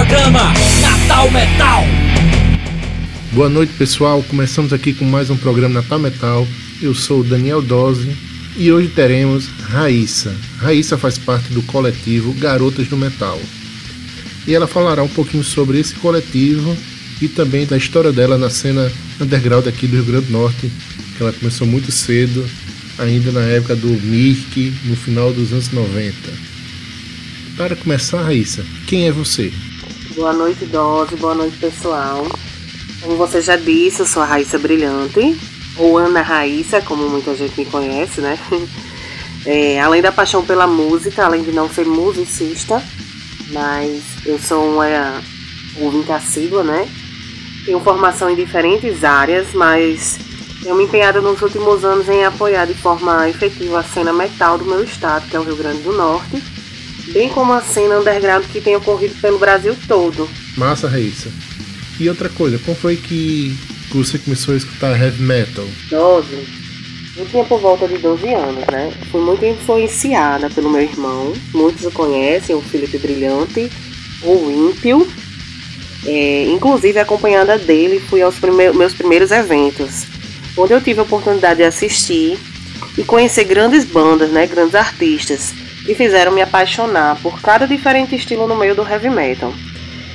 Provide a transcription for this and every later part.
programa Natal Metal. Boa noite, pessoal. Começamos aqui com mais um programa Natal Metal. Eu sou o Daniel Dose e hoje teremos Raíssa. Raíssa faz parte do coletivo Garotas do Metal. E ela falará um pouquinho sobre esse coletivo e também da história dela na cena underground aqui do Rio Grande do Norte, que ela começou muito cedo, ainda na época do Mirk, no final dos anos 90. Para começar, Raíssa, quem é você? Boa noite, Dose. Boa noite, pessoal. Como você já disse, eu sou a Raíssa Brilhante, ou Ana Raíssa, como muita gente me conhece, né? É, além da paixão pela música, além de não ser musicista, mas eu sou uma ouvinte assídua, né? Tenho formação em diferentes áreas, mas tenho me empenhado nos últimos anos em apoiar de forma efetiva a cena metal do meu estado, que é o Rio Grande do Norte, bem como a cena underground que tem ocorrido pelo Brasil todo. Massa, Raíssa. E outra coisa, como foi que você começou a escutar heavy metal? 12. Eu tinha por volta de 12 anos, né? Fui muito influenciada pelo meu irmão. Muitos o conhecem, o Felipe Brilhante, o Ímpio. É, inclusive, acompanhada dele, fui aos prime meus primeiros eventos, onde eu tive a oportunidade de assistir e conhecer grandes bandas, né? Grandes artistas, fizeram me apaixonar por cada diferente estilo no meio do heavy metal.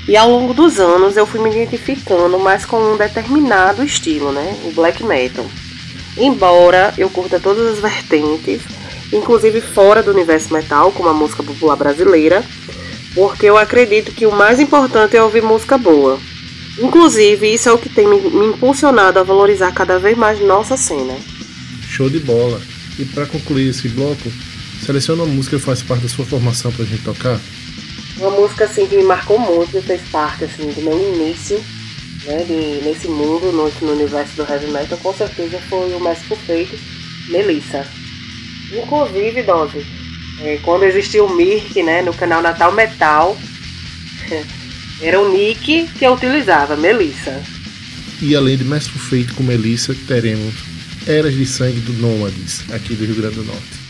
E ao longo dos anos eu fui me identificando mais com um determinado estilo, né? O black metal. Embora eu curta todas as vertentes, inclusive fora do universo metal, como a música popular brasileira, porque eu acredito que o mais importante é ouvir música boa. Inclusive, isso é o que tem me, me impulsionado a valorizar cada vez mais nossa cena. Show de bola! E para concluir esse bloco, seleciona uma música que faz parte da sua formação pra gente tocar. Uma música assim que me marcou muito, que fez parte assim do meu início, né, de, nesse mundo, no, no, universo do heavy metal, com certeza foi o mais perfeito, Melissa. Inclusive, Dose, é, quando existia o Mirk, né, no canal Natal Metal, era o nick que eu utilizava, Melissa. E além de mais perfeito com Melissa, teremos Eras de Sangue do Nômades, aqui do Rio Grande do Norte.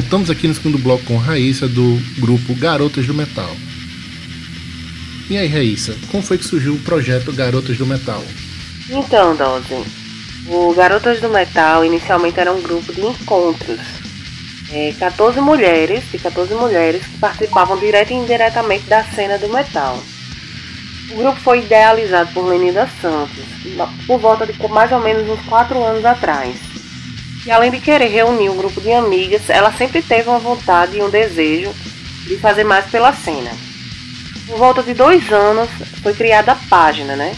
Voltamos aqui no segundo bloco com Raíssa do grupo Garotas do Metal. E aí, Raíssa, como foi que surgiu o projeto Garotas do Metal? Então, Dose, o Garotas do Metal inicialmente era um grupo de encontros. É, 14 mulheres, de 14 mulheres que participavam direto e indiretamente da cena do metal. O grupo foi idealizado por Lenida Santos, por volta de mais ou menos uns 4 anos atrás. E além de querer reunir um grupo de amigas, ela sempre teve uma vontade e um desejo de fazer mais pela cena. Por volta de dois anos foi criada a página, né?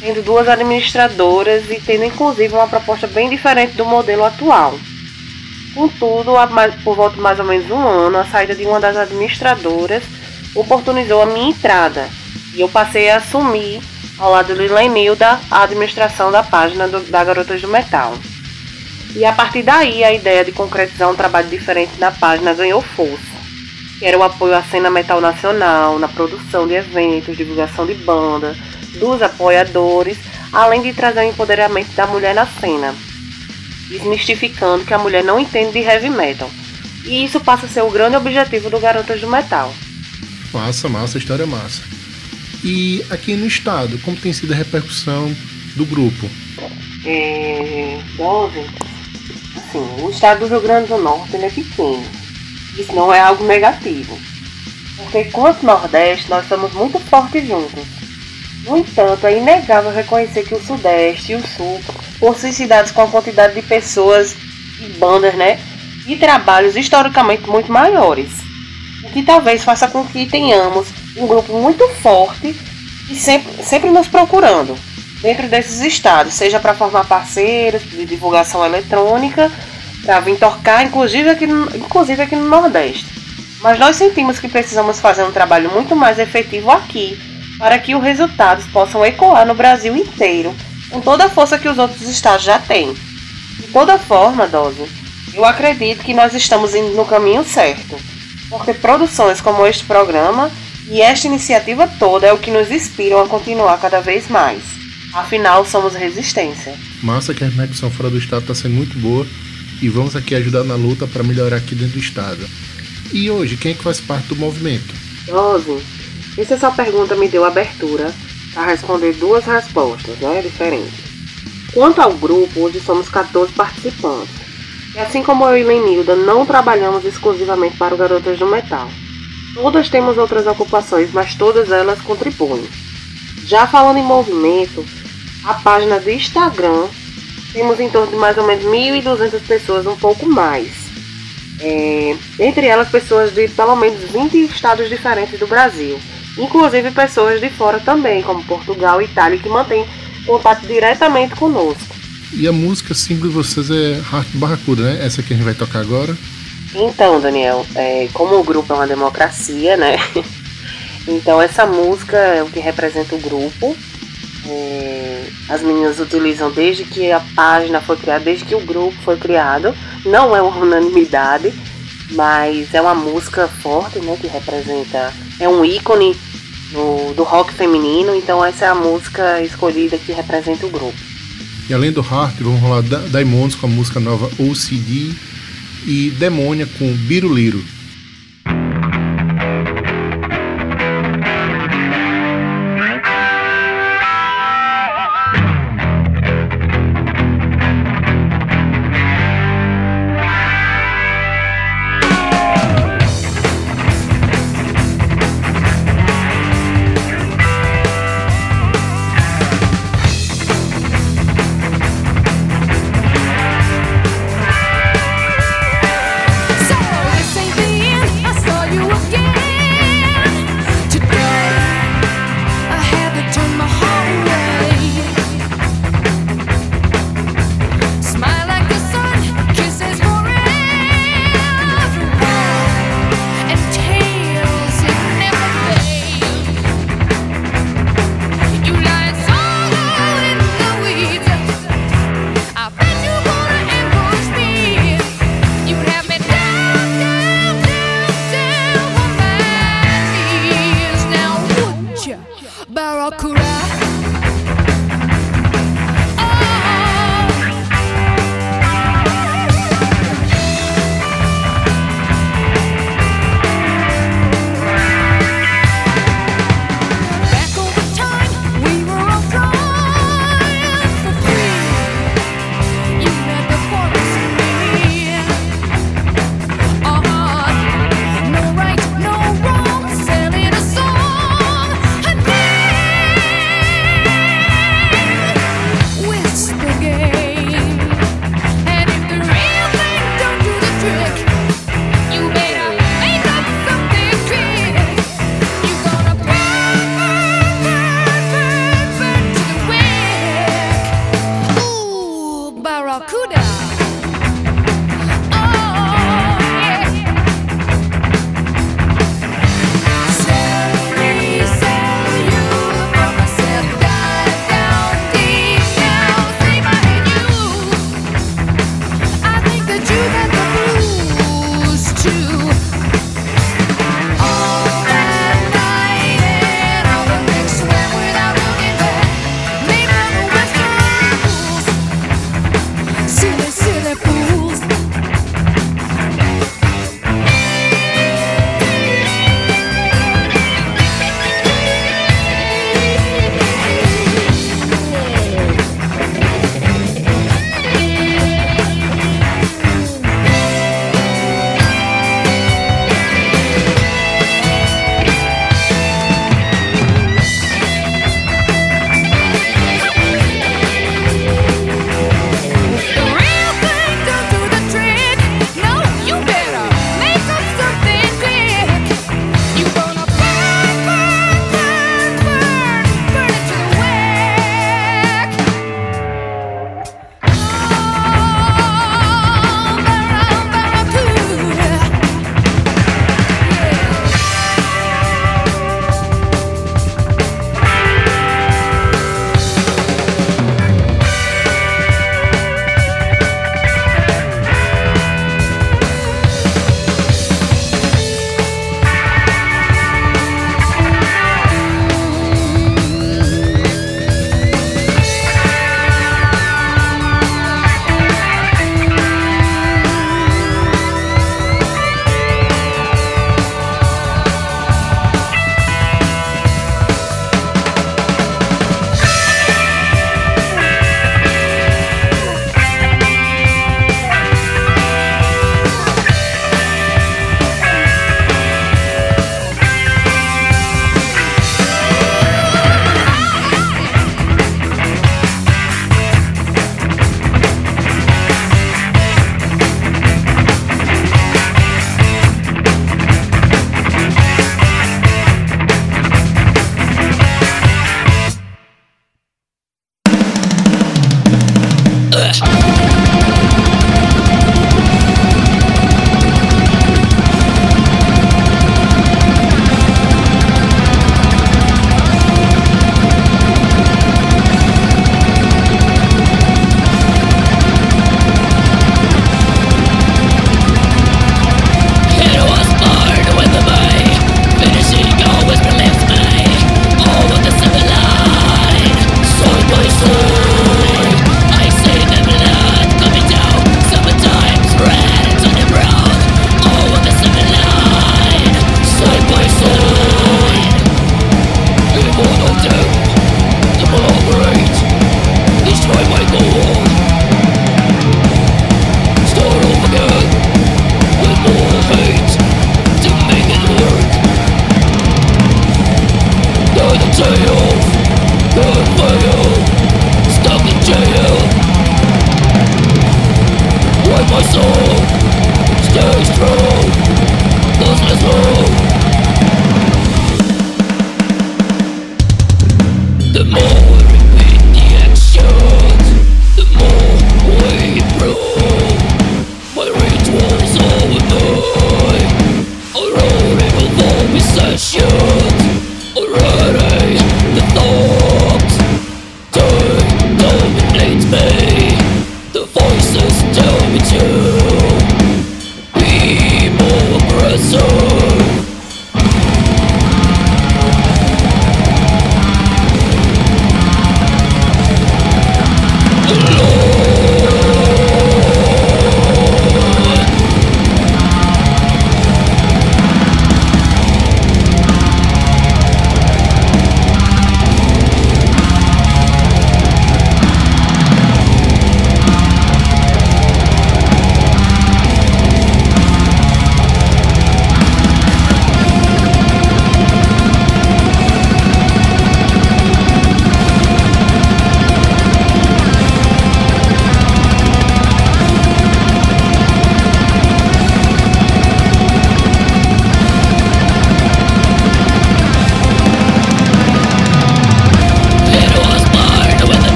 Tendo duas administradoras e tendo inclusive uma proposta bem diferente do modelo atual. Contudo, por volta de mais ou menos um ano, a saída de uma das administradoras oportunizou a minha entrada e eu passei a assumir, ao lado de Lenilda, a administração da página do, da Garotas do Metal. E a partir daí, a ideia de concretizar um trabalho diferente na página ganhou força que era o apoio à cena metal nacional, na produção de eventos, divulgação de banda, dos apoiadores, além de trazer o empoderamento da mulher na cena, desmistificando que a mulher não entende de heavy metal. E isso passa a ser o grande objetivo do Garotas do Metal. Massa, massa, história é massa. E aqui no estado, como tem sido a repercussão do grupo? É, jovem, assim, o estado do Rio Grande do Norte é pequeno isso não é algo negativo. Porque quanto Nordeste, nós estamos muito fortes juntos. No entanto, é inegável reconhecer que o Sudeste e o Sul possuem cidades com a quantidade de pessoas e bandas, né? E trabalhos historicamente muito maiores. O que talvez faça com que tenhamos um grupo muito forte e sempre, sempre nos procurando dentro desses estados, seja para formar parceiros de divulgação eletrônica para vir tocar, inclusive aqui, inclusive aqui no Nordeste. Mas nós sentimos que precisamos fazer um trabalho muito mais efetivo aqui, para que os resultados possam ecoar no Brasil inteiro, com toda a força que os outros estados já têm. De toda forma, Dose, eu acredito que nós estamos indo no caminho certo, porque produções como este programa e esta iniciativa toda é o que nos inspiram a continuar cada vez mais. Afinal, somos resistência. Massa que a conexão fora do estado está sendo muito boa e vamos aqui ajudar na luta para melhorar aqui dentro do estado. E hoje, quem é que faz parte do movimento? Rose, essa sua pergunta me deu abertura para responder duas respostas né, diferentes. Quanto ao grupo, hoje somos 14 participantes. E assim como eu e Lenilda não trabalhamos exclusivamente para o Garotas do Metal. Todas temos outras ocupações, mas todas elas contribuem. Já falando em movimento, a página do Instagram temos em torno de mais ou menos 1.200 pessoas, um pouco mais. É, entre elas, pessoas de pelo menos 20 estados diferentes do Brasil, inclusive pessoas de fora também, como Portugal e Itália, que mantêm contato diretamente conosco. E a música símbolo de vocês é Heart Barracuda, né? Essa que a gente vai tocar agora. Então, Daniel, é, como o grupo é uma democracia, né? Então essa música é o que representa o grupo. É, as meninas utilizam desde que a página foi criada, desde que o grupo foi criado. Não é uma unanimidade, mas é uma música forte, né? Que representa. É um ícone no, do rock feminino, então essa é a música escolhida que representa o grupo. E além do Heart, vamos rolar Diamonds com a música nova OCD e Demônia com Biruliro.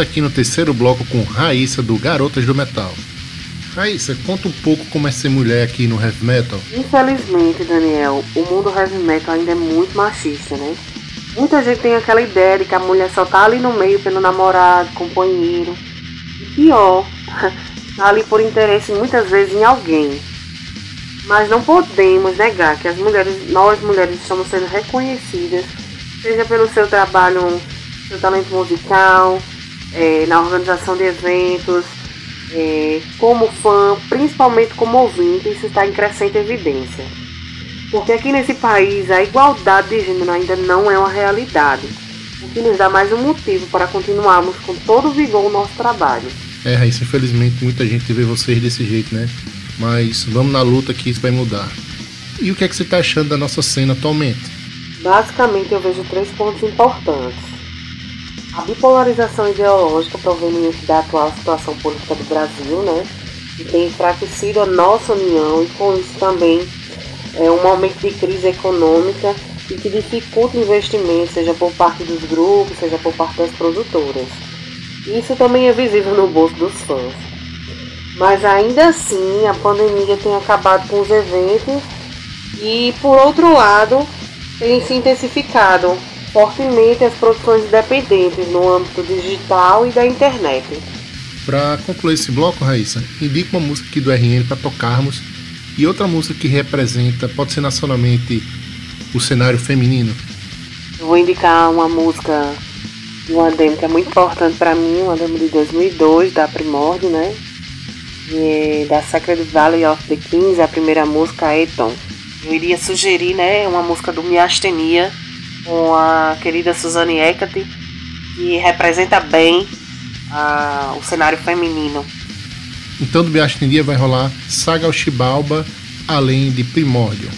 Aqui no terceiro bloco com Raíssa do Garotas do Metal. Raíssa, conta um pouco como é ser mulher aqui no heavy metal. Infelizmente, Daniel, o mundo heavy metal ainda é muito machista, né? Muita gente tem aquela ideia de que a mulher só tá ali no meio pelo namorado, companheiro. E pior, tá ali por interesse muitas vezes em alguém. Mas não podemos negar que as mulheres, nós mulheres estamos sendo reconhecidas, seja pelo seu trabalho, seu talento musical, é, na organização de eventos, é, como fã, principalmente como ouvinte, isso está em crescente evidência. Porque aqui nesse país a igualdade de gênero ainda não é uma realidade, o que nos dá mais um motivo para continuarmos com todo o vigor o nosso trabalho. É, Raíssa, infelizmente muita gente vê vocês desse jeito, né? Mas vamos na luta que isso vai mudar. E o que é que você está achando da nossa cena atualmente? Basicamente eu vejo três pontos importantes. A bipolarização ideológica proveniente da atual situação política do Brasil, né? Tem enfraquecido a nossa união e com isso também é um momento de crise econômica e que dificulta o investimento, seja por parte dos grupos, seja por parte das produtoras. Isso também é visível no bolso dos fãs. Mas ainda assim, a pandemia tem acabado com os eventos e, por outro lado, tem se intensificado fortemente as produções independentes no âmbito digital e da internet. Para concluir esse bloco, Raíssa, indique uma música aqui do RN para tocarmos e outra música que representa, pode ser nacionalmente, o cenário feminino. Eu vou indicar uma música, uma demo que é muito importante para mim, uma demo de 2002 da Primórdio, né? E é da Sacred Valley of the Kings, a primeira música, Eton. Eu iria sugerir, né, uma música do Miastenia, com a querida Suzane Hecate, que representa bem a, o cenário feminino. Então do Biastendia vai rolar Saga ao Chibalba, além de Primórdio.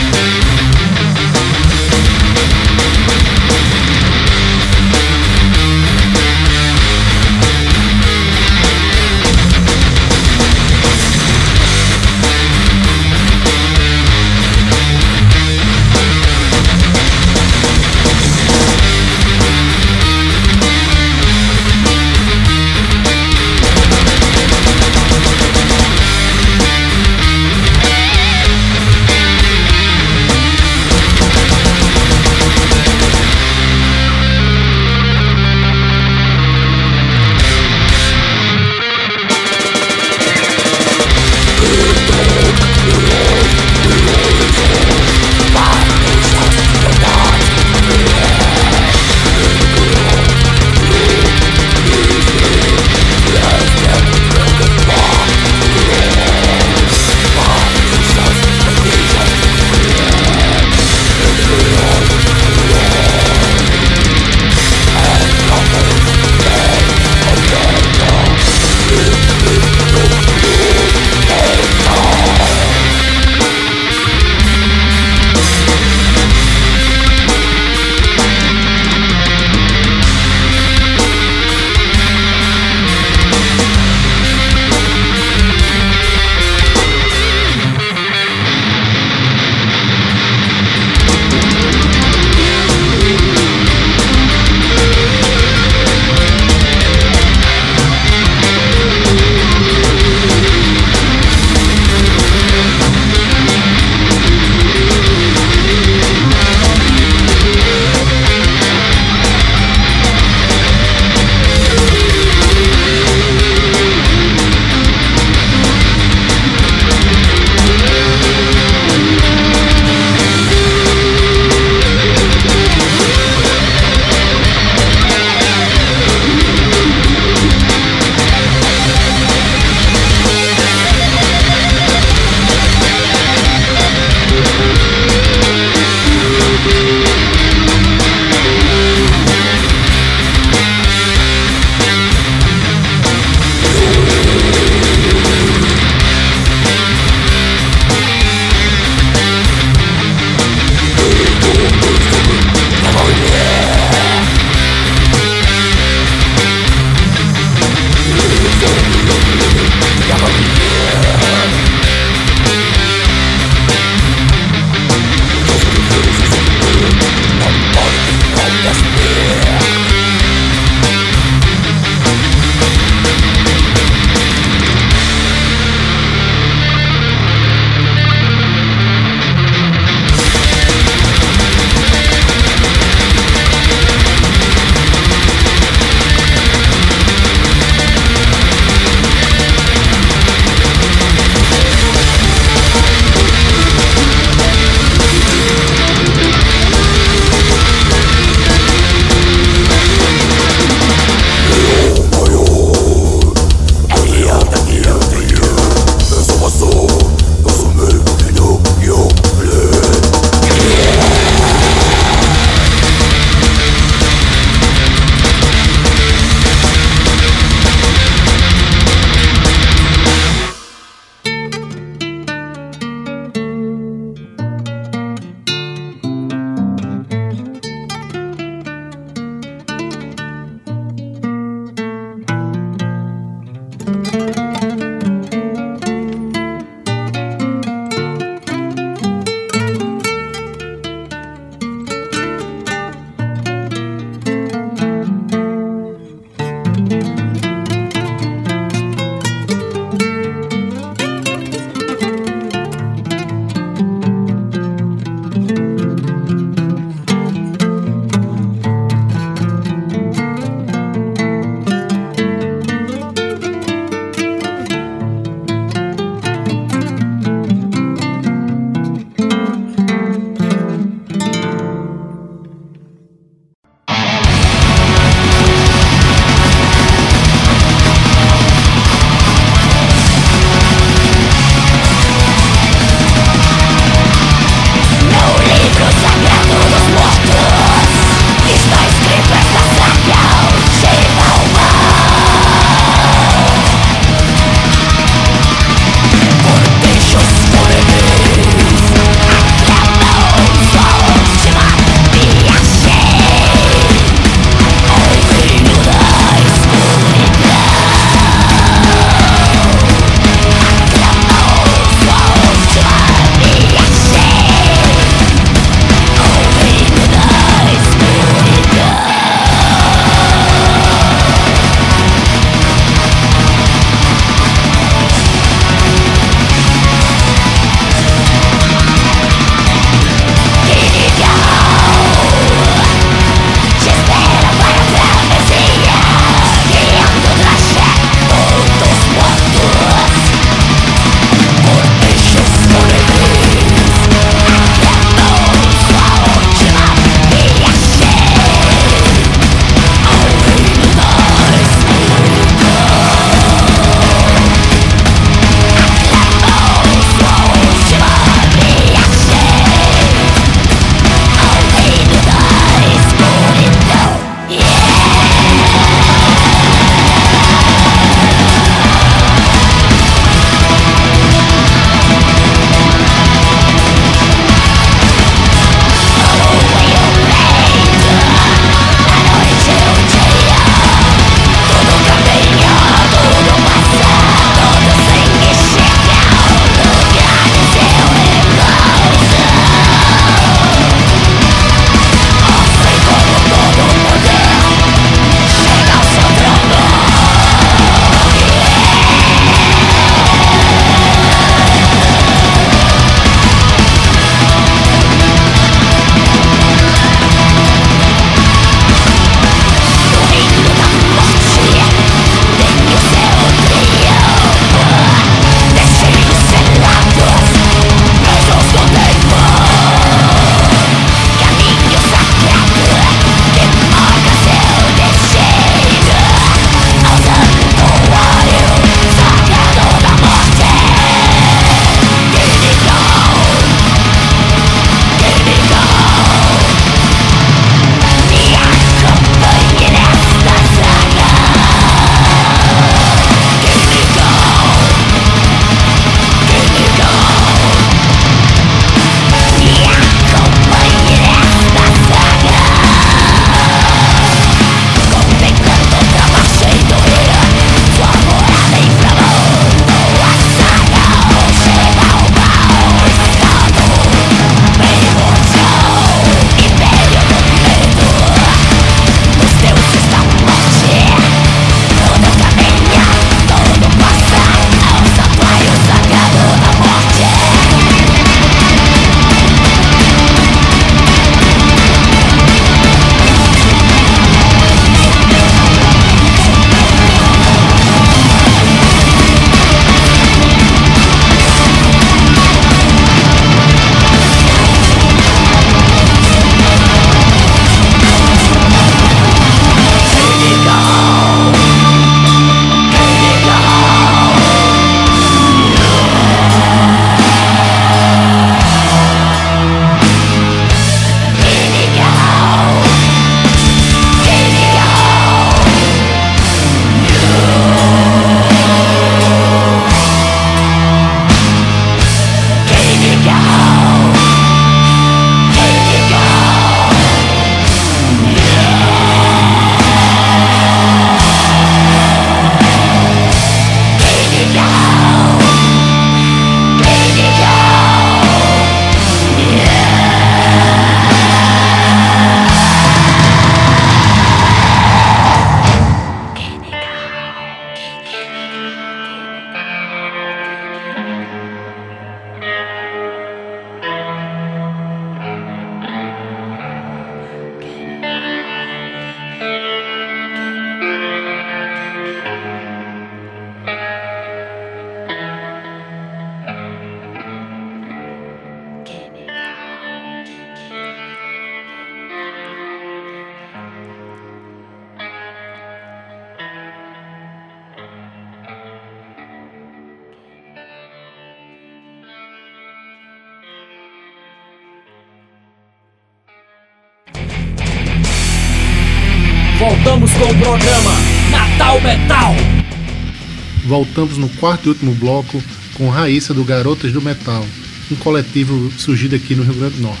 Voltamos no quarto e último bloco com Raíssa do Garotas do Metal, um coletivo surgido aqui no Rio Grande do Norte.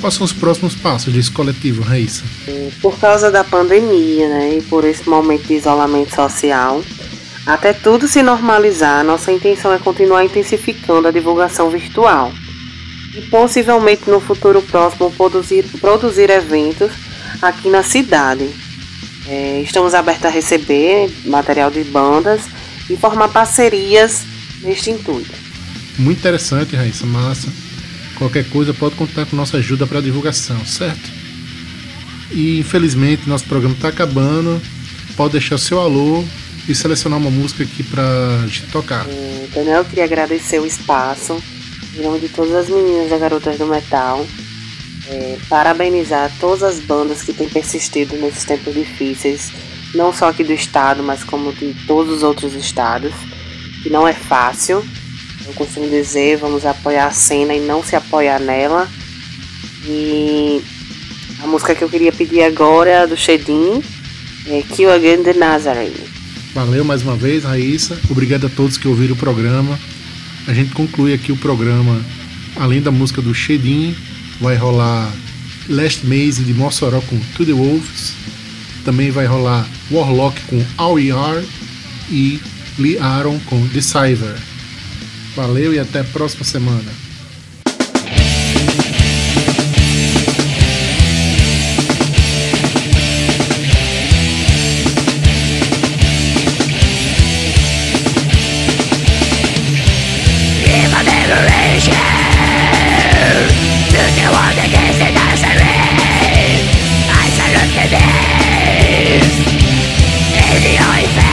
Quais são os próximos passos desse coletivo, Raíssa? Por causa da pandemia né, e por esse momento de isolamento social, até tudo se normalizar, nossa intenção é continuar intensificando a divulgação virtual e possivelmente no futuro próximo produzir, produzir eventos aqui na cidade. É, estamos abertos a receber material de bandas e formar parcerias neste intuito. Muito interessante, Raíssa, massa. Qualquer coisa pode contar com nossa ajuda para a divulgação, certo? E infelizmente nosso programa está acabando. Pode deixar seu alô e selecionar uma música aqui para gente tocar. É, Daniel, eu queria agradecer o espaço em nome de todas as meninas da Garotas do Metal. É, parabenizar todas as bandas que têm persistido nesses tempos difíceis, não só aqui do estado, mas como de todos os outros estados, que não é fácil. Eu costumo dizer, vamos apoiar a cena e não se apoiar nela. E a música que eu queria pedir agora do Shedin, é Kill Again the Nazarene. Valeu mais uma vez, Raíssa. Obrigado a todos que ouviram o programa. A gente conclui aqui o programa, além da música do Shedin, vai rolar Last Maze de Mossoró com To The Wolves, também vai rolar Warlock com All ER e Lee Aaron com Deciver. Valeu e até a próxima semana. Yes. the think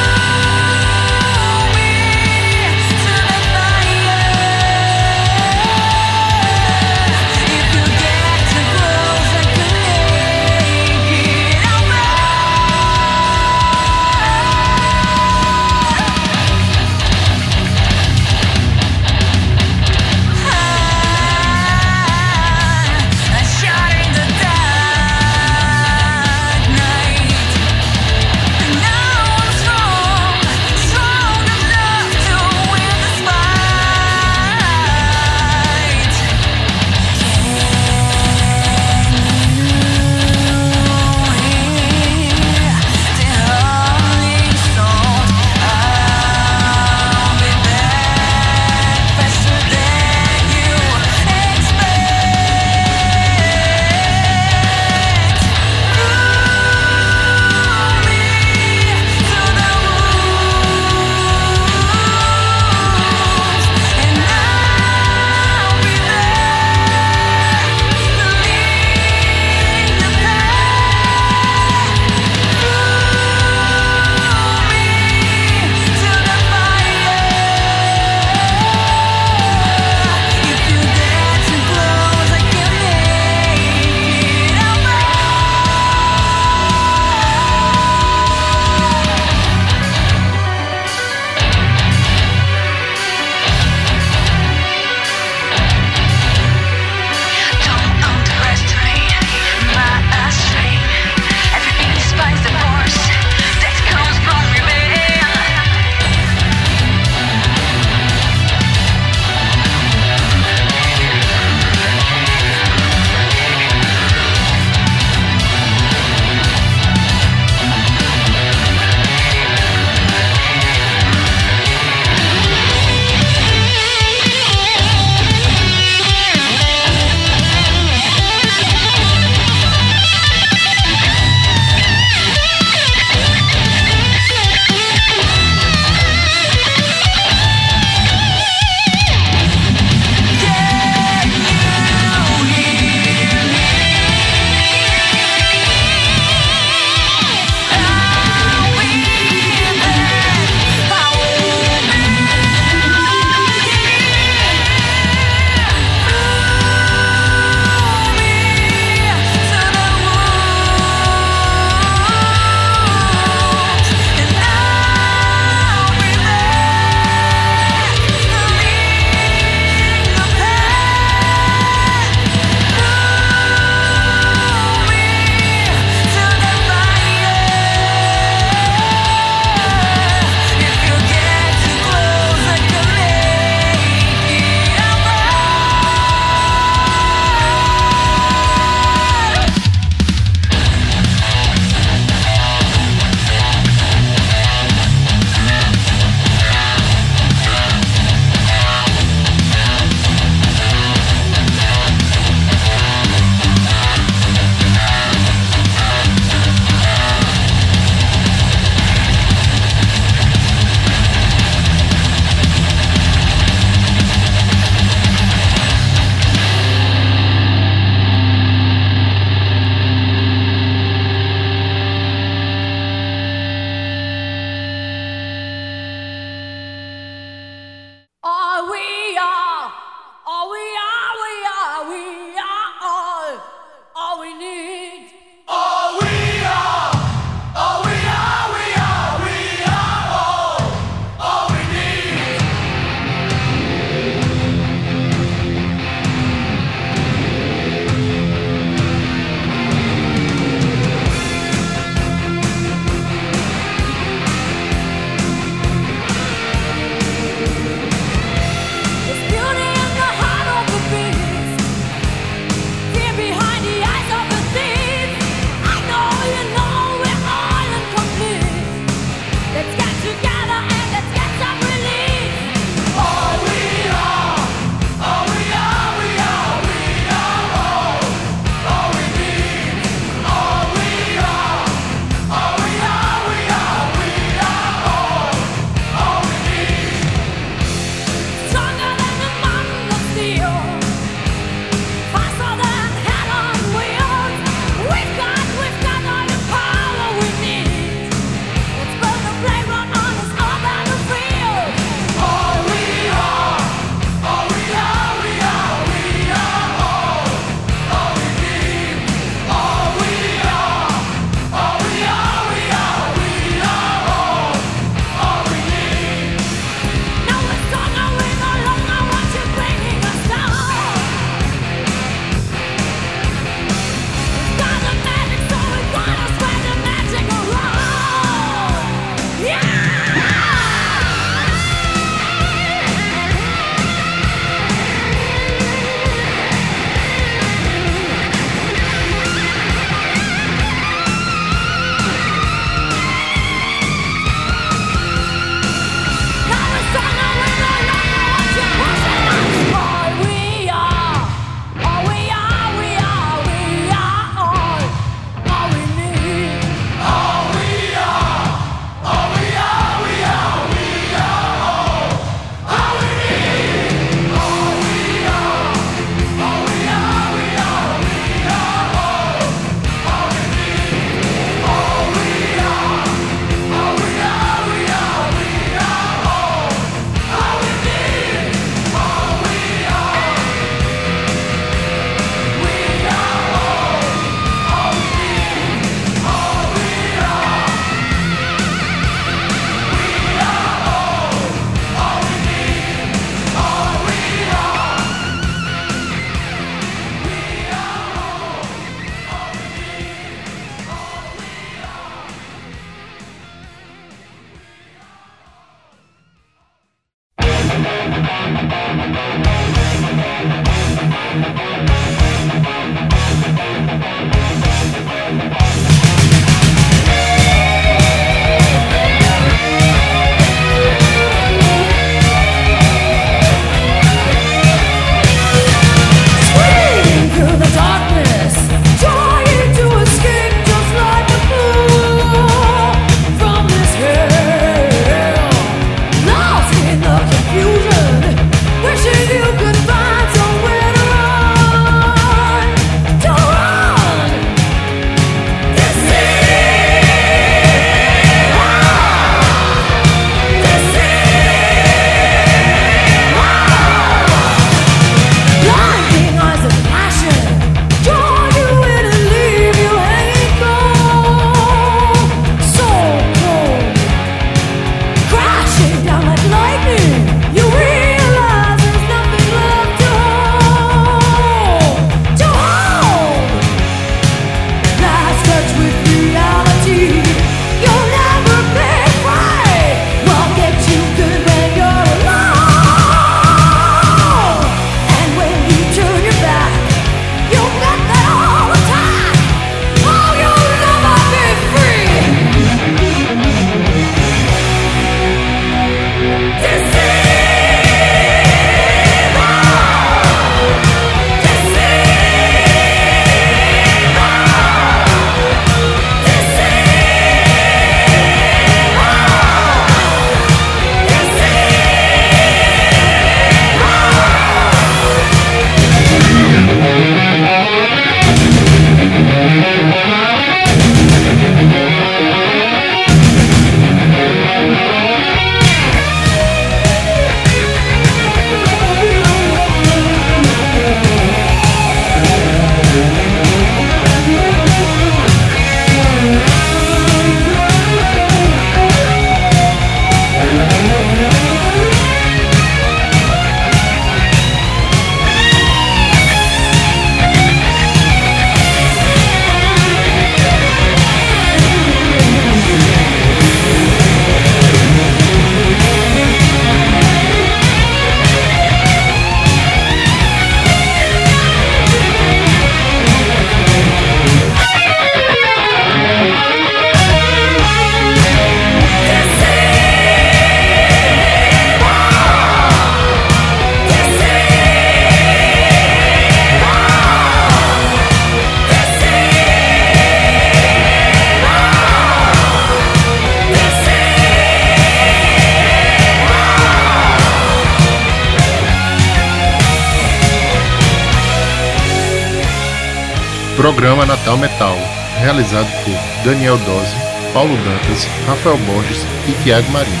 Paulo Dantas, Rafael Borges e Tiago Marinho.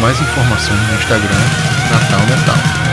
Mais informações no Instagram Natal Metal.